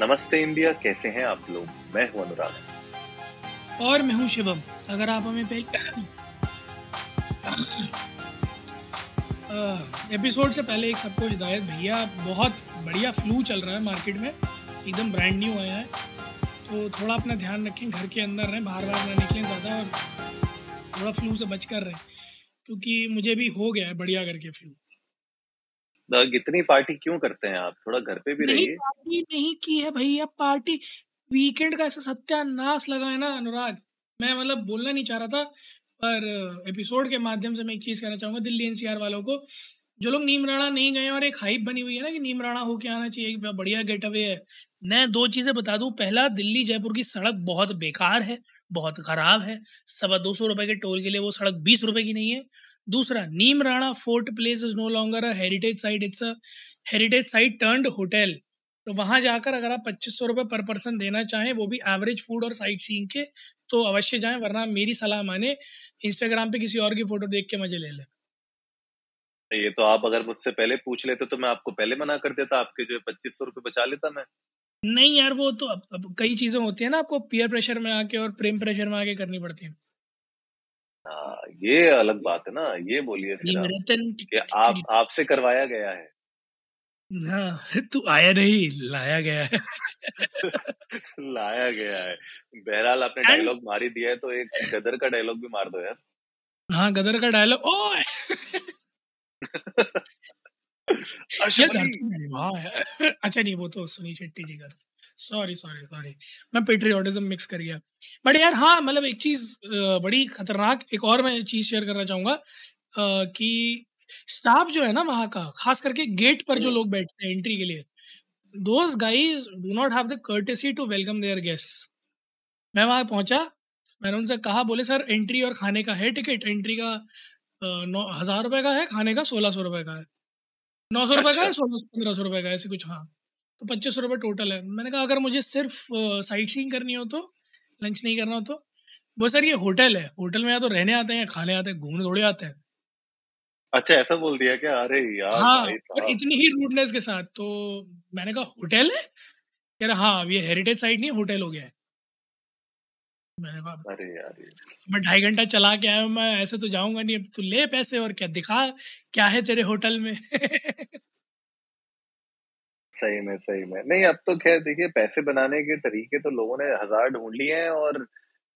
नमस्ते इंडिया, कैसे हैं आप लोग? मैं हूँ अनुराग। और मैं हूँ शिवम। अगर आप हमें पे एपिसोड से पहले एक सबको हिदायत, भैया, बहुत बढ़िया फ्लू चल रहा है मार्केट में। एकदम ब्रांड न्यू आया है। तो थोड़ा अपना ध्यान रखें, घर के अंदर रहें, बाहर बाहर ना निकलें ज़्यादा और थोड़ा फ्लू से बच कर रहें। क्योंकि मुझे भी हो गया है बढ़िया करके फ्लू इतनी पार्टी क्यों करते हैं आप? थोड़ा घर पे भी नहीं पार्टी नहीं की है भैया पार्टी वीकेंड का ऐसा सत्यानाश लगा है ना अनुराग। मैं मतलब बोलना नहीं चाह रहा था पर एपिसोड के माध्यम से मैं एक चीज़ कहना चाहूँगा दिल्ली एनसीआर वालों को। जो लोग नीम राणा नहीं गए और एक हाइप बनी हुई है ना कि नीम राणा होके आना चाहिए बढ़िया गेट अवे है। मैं दो चीज़ें बता दूँ। पहला दिल्ली जयपुर की सड़क बहुत बेकार है बहुत ख़राब है। सवा दो सौ रुपये के टोल के लिए वो सड़क बीस रुपए की नहीं है। दूसरा Neemrana fort place is no longer a heritage site it's a heritage site turned hotel तो वहाँ जाकर अगर आप पच्चीस सौ रुपये पर पर्सन देना चाहें वो भी एवरेज फ़ूड और साइट सीइंग के तो अवश्य जाएँ वरना मेरी सलाह माने इंस्टाग्राम पे किसी और की फ़ोटो देख के मज़े ले लें। ये तो आप अगर मुझसे पहले पूछ लेते तो मैं आपको पहले मना कर देता आपके जो पच्चीस सौ रुपये बचा लेता मैं। नहीं यार वो तो अब, अब कई चीज़ें होती है ना आपको पीयर प्रेशर में आके और प्रेम प्रेशर में आके करनी पड़ती है। हाँ, ये अलग बात है ना ये बोलिए फिर आप, कि आप आपसे करवाया गया है। हाँ तू आया नहीं लाया गया है। लाया गया है। बहरहाल आपने डायलॉग मार ही दिया है तो एक गदर का डायलॉग भी मार दो यार। हाँ गदर का डायलॉग ओ अच्छा नहीं वो तो सुनी शेट्टी जी का था। सॉरी सॉरी सॉरी मैं पेट्रियोटिज्म मिक्स कर गया। बट यार हाँ मतलब एक चीज़ बड़ी खतरनाक एक और मैं चीज़ शेयर करना चाहूँगा कि स्टाफ जो है ना वहाँ का खास करके गेट पर जो लोग बैठते हैं एंट्री के लिए those guys do not have the courtesy to welcome their guest मैं वहाँ पहुँचा मैंने उनसे कहा बोले सर एंट्री और खाने का है टिकट एंट्री का नौ हज़ार रुपये का है खाने का सोलह सौ रुपये का है। नौ सौ रुपये का है अच्छा। सोलह पंद्रह सौ रुपये का ऐसे कुछ हाँ। तो पच्चीस सौ रुपये टोटल है। मैंने कहा अगर मुझे सिर्फ़ साइट सीइंग करनी हो तो लंच नहीं करना हो तो? वो सर ये होटल है। होटल में या तो रहने आते हैं या खाने आते हैं घूमने थोड़े आते हैं। अच्छा ऐसा बोल दिया क्या? अरे यार हाँ और इतनी ही रूडनेस के साथ। तो मैंने कहा होटल है? कह रहा हाँ ये हेरिटेज साइट नहीं होटल हो गया है। मैंने कहा अरे यार मैं ढाई घंटा चला के आया मैं ऐसे तो जाऊँगा नहीं अब तू ले पैसे और क्या दिखा क्या है तेरे होटल में? सही में सही में। नहीं, अब तो खैर देखिए, पैसे बनाने के तरीके तो लोगों ने हज़ार ढूंढ लिए हैं और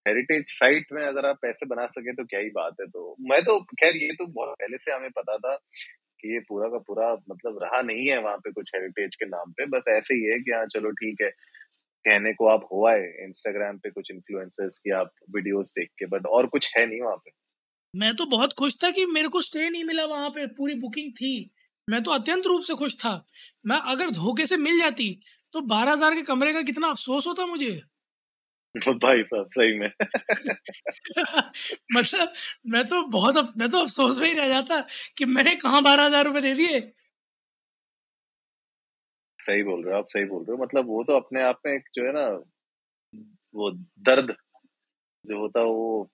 हेरिटेज साइट में अगर आप पैसे बना सके तो क्या ही बात है। तो मैं तो खैर ये तो बहुत पहले से हमें पता था कि ये पूरा का पूरा मतलब रहा नहीं है वहाँ पे कुछ हेरिटेज के नाम पे। बस ऐसे ही है कि हाँ चलो ठीक है, कहने को आप हुआ है इंस्टाग्राम पे कुछ इन्फ्लुएंसर्स की आप वीडियोस देख के बट और कुछ है नहीं वहाँ पे। मैं तो बहुत खुश था कि मेरे को स्टे नहीं मिला वहाँ पे। पूरी बुकिंग थी। मैं तो अत्यंत रूप से खुश था। मैं अगर धोखे से मिल जाती तो बारह हज़ार के कमरे का कितना अफसोस होता मुझे। भाई साहब सही में। मतलब मैं तो बहुत अफ, मैं तो अफसोस में ही रह जाता कि मैंने कहा बारह हज़ार रुपए दे दिए। सही बोल रहे हो आप सही बोल रहे हो। मतलब वो तो अपने आप में एक जो है ना वो दर्द जो होता है वो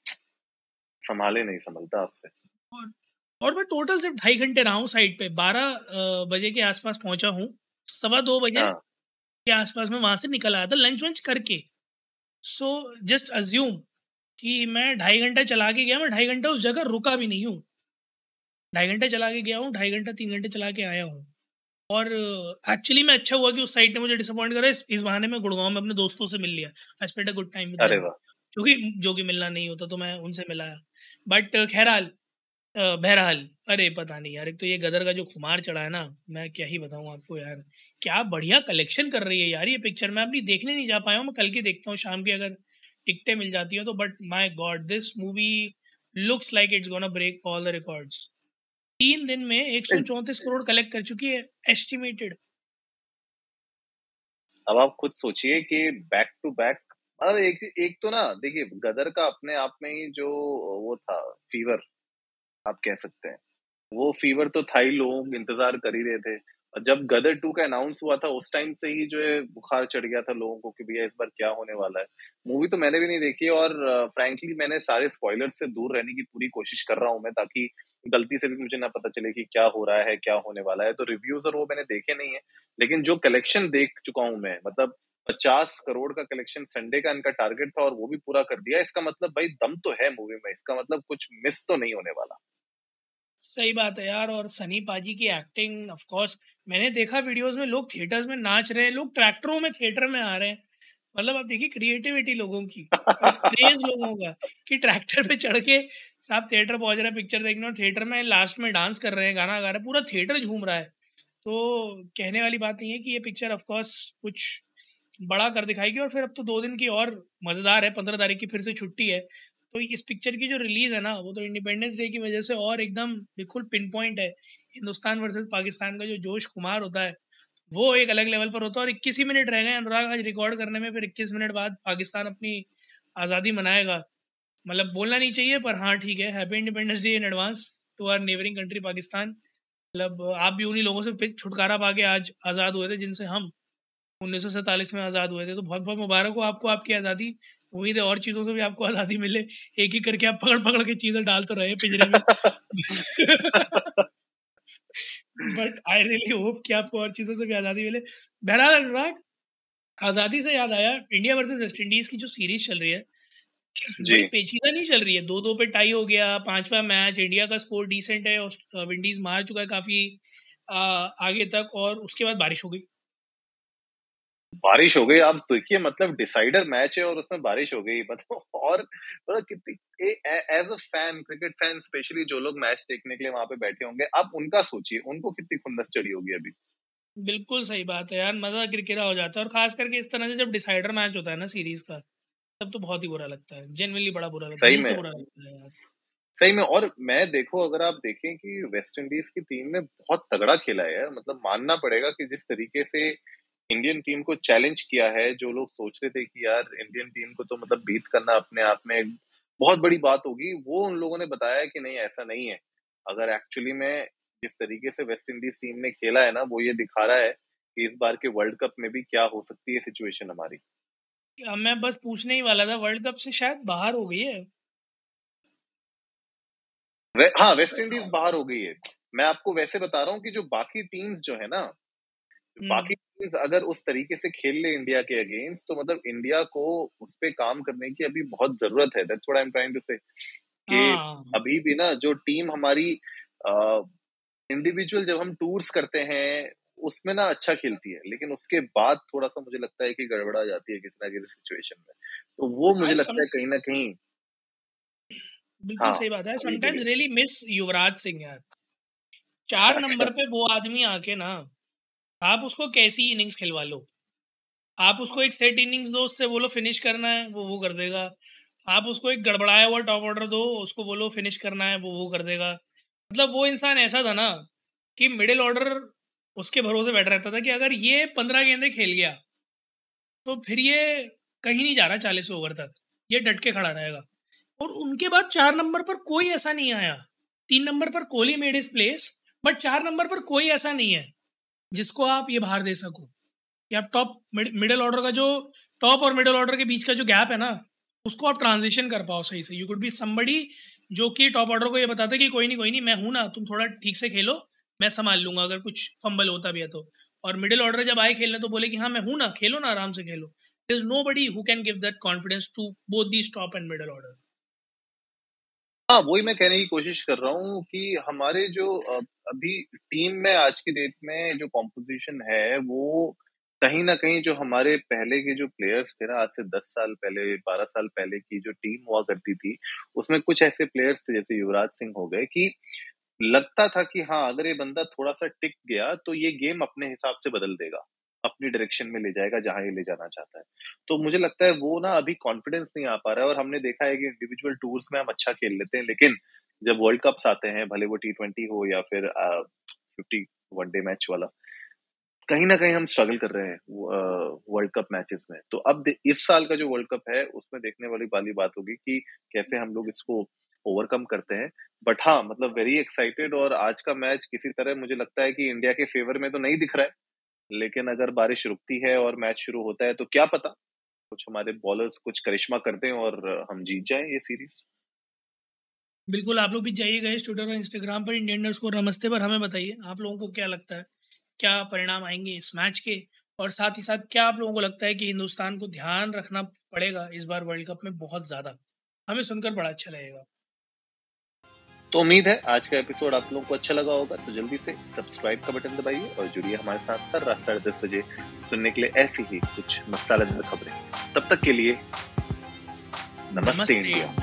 संभाले नहीं संभलता आपसे। और और मैं टोटल सिर्फ़ ढाई घंटे रहा हूँ साइड पे। बारह बजे के आसपास पहुँचा हूँ। सवा दो बजे हाँ. के आसपास में वहाँ से निकल आया था लंच वंच करके। सो जस्ट अज्यूम कि मैं ढाई घंटा चला के गया मैं ढाई घंटा उस जगह रुका भी नहीं हूँ। ढाई घंटे चला के गया हूँ ढाई घंटा तीन घंटे चला के आया हूँ। और एक्चुअली मैं अच्छा हुआ कि उस साइड ने मुझे डिसअपॉइंट करा। इस, इस बहाने में गुड़गांव में अपने दोस्तों से मिल लिया। I spend a good time क्योंकि जो कि मिलना नहीं होता तो मैं उनसे मिलाया बट बहरहाल। अरे पता नहीं यार एक तो ये गदर का जो खुमार चढ़ा है ना मैं क्या ही बताऊँ आपको यार। क्या बढ़िया कलेक्शन कर रही है यार ये पिक्चर मैं अपनी देखने नहीं जा पाया हूँ मैं कल की देखता हूँ शाम की अगर टिकटें मिल जाती हो तो but my god this movie looks like it's gonna break all the records तीन दिन में एक सौ चौंतीस करोड़ कलेक्ट कर चुकी है एस्टिमेटेड अब आप खुद सोचिए कि बैक टू बैक मतलब एक एक तो ना देखिए गदर का अपने आप में ही जो वो था फीवर आप कह सकते हैं। वो फीवर तो था ही, लोग इंतज़ार कर ही रहे थे। और जब गदर टू का अनाउंस हुआ था, उस टाइम से ही जो है बुखार चढ़ गया था लोगों को कि भैया इस बार क्या होने वाला है। मूवी तो मैंने भी नहीं देखी और फ्रैंकली मैंने सारे स्पॉयलर्स से दूर रहने की पूरी कोशिश कर रहा हूँ मैं, ताकि गलती से भी मुझे ना पता चले कि क्या हो रहा है, क्या होने वाला है। तो रिव्यूज़ और वो मैंने देखे नहीं है, लेकिन जो कलेक्शन देख चुका हूँ मैं मतलब पचास करोड़ का कलेक्शन संडे का इनका टारगेट था और वो भी पूरा कर दिया, इसका मतलब भाई दम तो है मूवी में, इसका मतलब कुछ मिस तो नहीं होने वाला। सही बात है यार और सनी पाजी की एक्टिंग ऑफ़ कोर्स मैंने देखा वीडियोस में लोग थिएटर्स में नाच रहे हैं लोग ट्रैक्टरों में थिएटर में आ रहे हैं। मतलब आप देखिए क्रिएटिविटी लोगों की क्रेज लोगों का कि ट्रैक्टर पे चढ़ के साहब थिएटर पहुँच रहे हैं पिक्चर देखने और थिएटर में लास्ट में डांस कर रहे हैं गाना गा रहे हैं पूरा थिएटर झूम रहा है। तो कहने वाली बात नहीं है कि ये पिक्चर ऑफकोर्स कुछ बड़ा कर दिखाएगी और फिर अब तो दो दिन की और मज़ेदार है पंद्रह तारीख की फिर से छुट्टी है। तो इस पिक्चर की जो रिलीज़ है ना, वो तो इंडिपेंडेंस डे की वजह से और एकदम बिल्कुल पिन पॉइंट है। हिंदुस्तान वर्सेस पाकिस्तान का जो जोश कुमार होता है, वो एक अलग लेवल पर होता है और इक्कीस ही मिनट रह गए अनुराग, आज रिकॉर्ड करने में फिर इक्कीस मिनट बाद पाकिस्तान अपनी आज़ादी मनाएगा। मतलब बोलना नहीं चाहिए, पर हाँ ठीक है happy independence day in advance to our neighbouring country Pakistan. मतलब आप भी उन्हीं लोगों से फिर छुटकारा पा के आज आज़ाद हुए थे, जिनसे हम उन्नीस सौ सैंतालीस में आज़ाद हुए थे। तो बहुत बहुत मुबारक हो आपको, आपकी आज़ादी। उम्मीद है और चीज़ों से भी आपको आज़ादी मिले। एक ही करके आप पकड़ पकड़ के चीज़ें डाल तो रहे पिंजरे में। बट आई रियली होप कि आपको और चीज़ों से भी आज़ादी मिले। बहरहाल अनुराग आज़ादी से याद आया इंडिया वर्सेस वेस्ट इंडीज़ की जो सीरीज़ चल रही है जी। पेचीदा नहीं चल रही है? दो दो पे टाई हो गया पांचवा मैच इंडिया का स्कोर डिसेंट है विंडीज मार चुका है काफ़ी आगे तक और उसके बाद बारिश हो गई। बारिश हो गई आप देखिए मतलब डिसाइडर मैच है और उसमें बारिश हो गई मतलब और मतलब कितनी as a fan cricket fan specially जो लोग मैच देखने के लिए वहाँ पे बैठे होंगे आप उनका सोचिए उनको कितनी खुंदस चढ़ी होगी अभी? बिल्कुल सही बात है यार मज़ा किरकिरा हो जाता है और खास करके इस तरह से जब डिसाइडर मैच होता है ना सीरीज़ का तब तो बहुत ही बुरा लगता है जेनवनली बड़ा बुरा लगता है सही में। बुरा लगता है यार। सही में और मैं देखो अगर आप देखें कि वेस्ट इंडीज की टीम ने बहुत तगड़ा खेला है यार मतलब मानना पड़ेगा कि जिस तरीके से इंडियन टीम को चैलेंज किया है जो लोग सोच रहे थे कि यार इंडियन टीम को तो मतलब बीट करना अपने आप में बहुत बड़ी बात होगी वो उन लोगों ने बताया कि नहीं ऐसा नहीं है। अगर एक्चुअली में जिस तरीके से वेस्ट इंडीज टीम ने खेला है ना वो ये दिखा रहा है कि इस बार के वर्ल्ड कप में भी क्या हो सकती है सिचुएशन हमारी। मैं बस पूछने ही वाला था वर्ल्ड कप से शायद बाहर हो गई है? वे, हाँ वेस्ट इंडीज बाहर हो गई है। मैं आपको वैसे बता रहा हूँ कि जो बाकी टीम्स जो है ना। बाकी टीम्स अगर उस तरीके से खेल ले इंडिया के अगेंस्ट तो मतलब इंडिया को उस पर काम करने की अभी बहुत ज़रूरत है। That's what I am trying to say कि हाँ। अभी भी ना जो टीम हमारी इंडिविजुअल जब हम टूर्स करते हैं उसमें ना अच्छा खेलती है। लेकिन उसके बाद थोड़ा सा मुझे लगता है कि गड़बड़ा जाती है कितना किसी सिचुएशन में। तो वो मुझे लगता है कहीं ना कहीं बिल्कुल हाँ, सही बात है। Sometimes really miss Yuvraj Singh यार। चार अच्छा। नंबर पे वो आदमी आके ना आप उसको कैसी इनिंग्स खिलवा लो? आप उसको एक सेट इनिंग्स दो, उससे बोलो फिनिश करना है, वो वो कर देगा। आप उसको एक गड़बड़ाया हुआ टॉप ऑर्डर दो, उसको बोलो फिनिश करना है, वो वो कर देगा। मतलब वो इंसान ऐसा था ना कि मिडिल ऑर्डर उसके भरोसे बैठ रहता था कि अगर ये पंद्रह गेंदे खेल गया तो फिर ये कहीं नहीं जा रहा चालीस ओवर तक, ये डट के खड़ा रहेगा। और उनके बाद चार नंबर पर कोई ऐसा नहीं आया। तीन नंबर पर Kohli made his place but चार नंबर पर कोई ऐसा नहीं है। जिसको आप ये बाहर दे सको। कि आप टॉप मिडिल ऑर्डर का जो टॉप और मिडिल ऑर्डर के बीच का जो गैप है ना, उसको आप ट्रांजिशन कर पाओ सही से। यू कुड बी समबडी जो कि टॉप ऑर्डर को ये बताता है कि कोई नहीं कोई नहीं, मैं हूँ ना, तुम थोड़ा ठीक से खेलो, मैं संभाल लूँगा, अगर कुछ फंबल होता भी है तो। और मिडिल ऑर्डर जब आए खेलने तो बोले कि हाँ मैं हूँ ना, खेलो ना, आराम से खेलो। Is nobody who can give that confidence to both the top and middle order हाँ वही मैं कहने की कोशिश कर रहा हूँ कि हमारे जो अभी टीम में आज की डेट में जो कॉम्पोजिशन है, वो कहीं ना कहीं जो हमारे पहले के जो प्लेयर्स थे ना, आज से दस साल पहले, बारह साल पहले की जो टीम हुआ करती थी, उसमें कुछ ऐसे प्लेयर्स थे, जैसे युवराज सिंह हो गए, कि लगता था कि हाँ अगर ये बंदा थोड़ा सा टिक गया तो ये गेम अपने हिसाब से बदल देगा, अपनी डायरेक्शन में ले जाएगा, जहाँ ये ले जाना चाहता है। तो मुझे लगता है वो ना अभी कॉन्फिडेंस नहीं आ पा रहा है, और हमने देखा है कि इंडिविजुअल टूर्स में हम अच्छा खेल लेते हैं, लेकिन जब वर्ल्ड कप्स आते हैं, भले वो टी ट्वेंटी हो या फिर फिफ्टी वनडे मैच वाला, कहीं ना कहीं हम स्ट्रगल कर रहे हैं वर्ल्ड कप मैचेस में। तो अब इस साल का जो वर्ल्ड कप है, उसमें देखने वाली वाली बात होगी कि कैसे हम लोग इसको ओवरकम करते हैं। बट हाँ मतलब वेरी एक्साइटेड और आज का मैच किसी तरह मुझे लगता है कि इंडिया के फेवर में तो नहीं दिख रहा है। लेकिन अगर बारिश रुकती है और मैच शुरू होता है तो क्या पता? कुछ हमारे बॉलर्स कुछ करिश्मा करते हैं और हम जीत जाए ये सीरीज़ बिल्कुल आप लोग भी जाइएगा इस ट्विटर और इंस्टाग्राम पर इंडियन को नमस्ते पर हमें बताइए आप लोगों को क्या लगता है? क्या परिणाम आएँगे इस मैच के? और साथ ही साथ क्या आप लोगों को लगता है कि हिंदुस्तान को ध्यान रखना पड़ेगा इस बार वर्ल्ड कप में बहुत ज़्यादा? हमें सुनकर बड़ा अच्छा लगेगा। तो उम्मीद है आज का एपिसोड आप लोगों को अच्छा लगा होगा तो जल्दी से सब्सक्राइब का बटन दबाइए और जुड़िए हमारे साथ हर रात साढ़े दस बजे सुनने के लिए ऐसी ही कुछ मसालेदार खबरें। तब तक के लिए नमस्ते, नमस्ते। इंडिया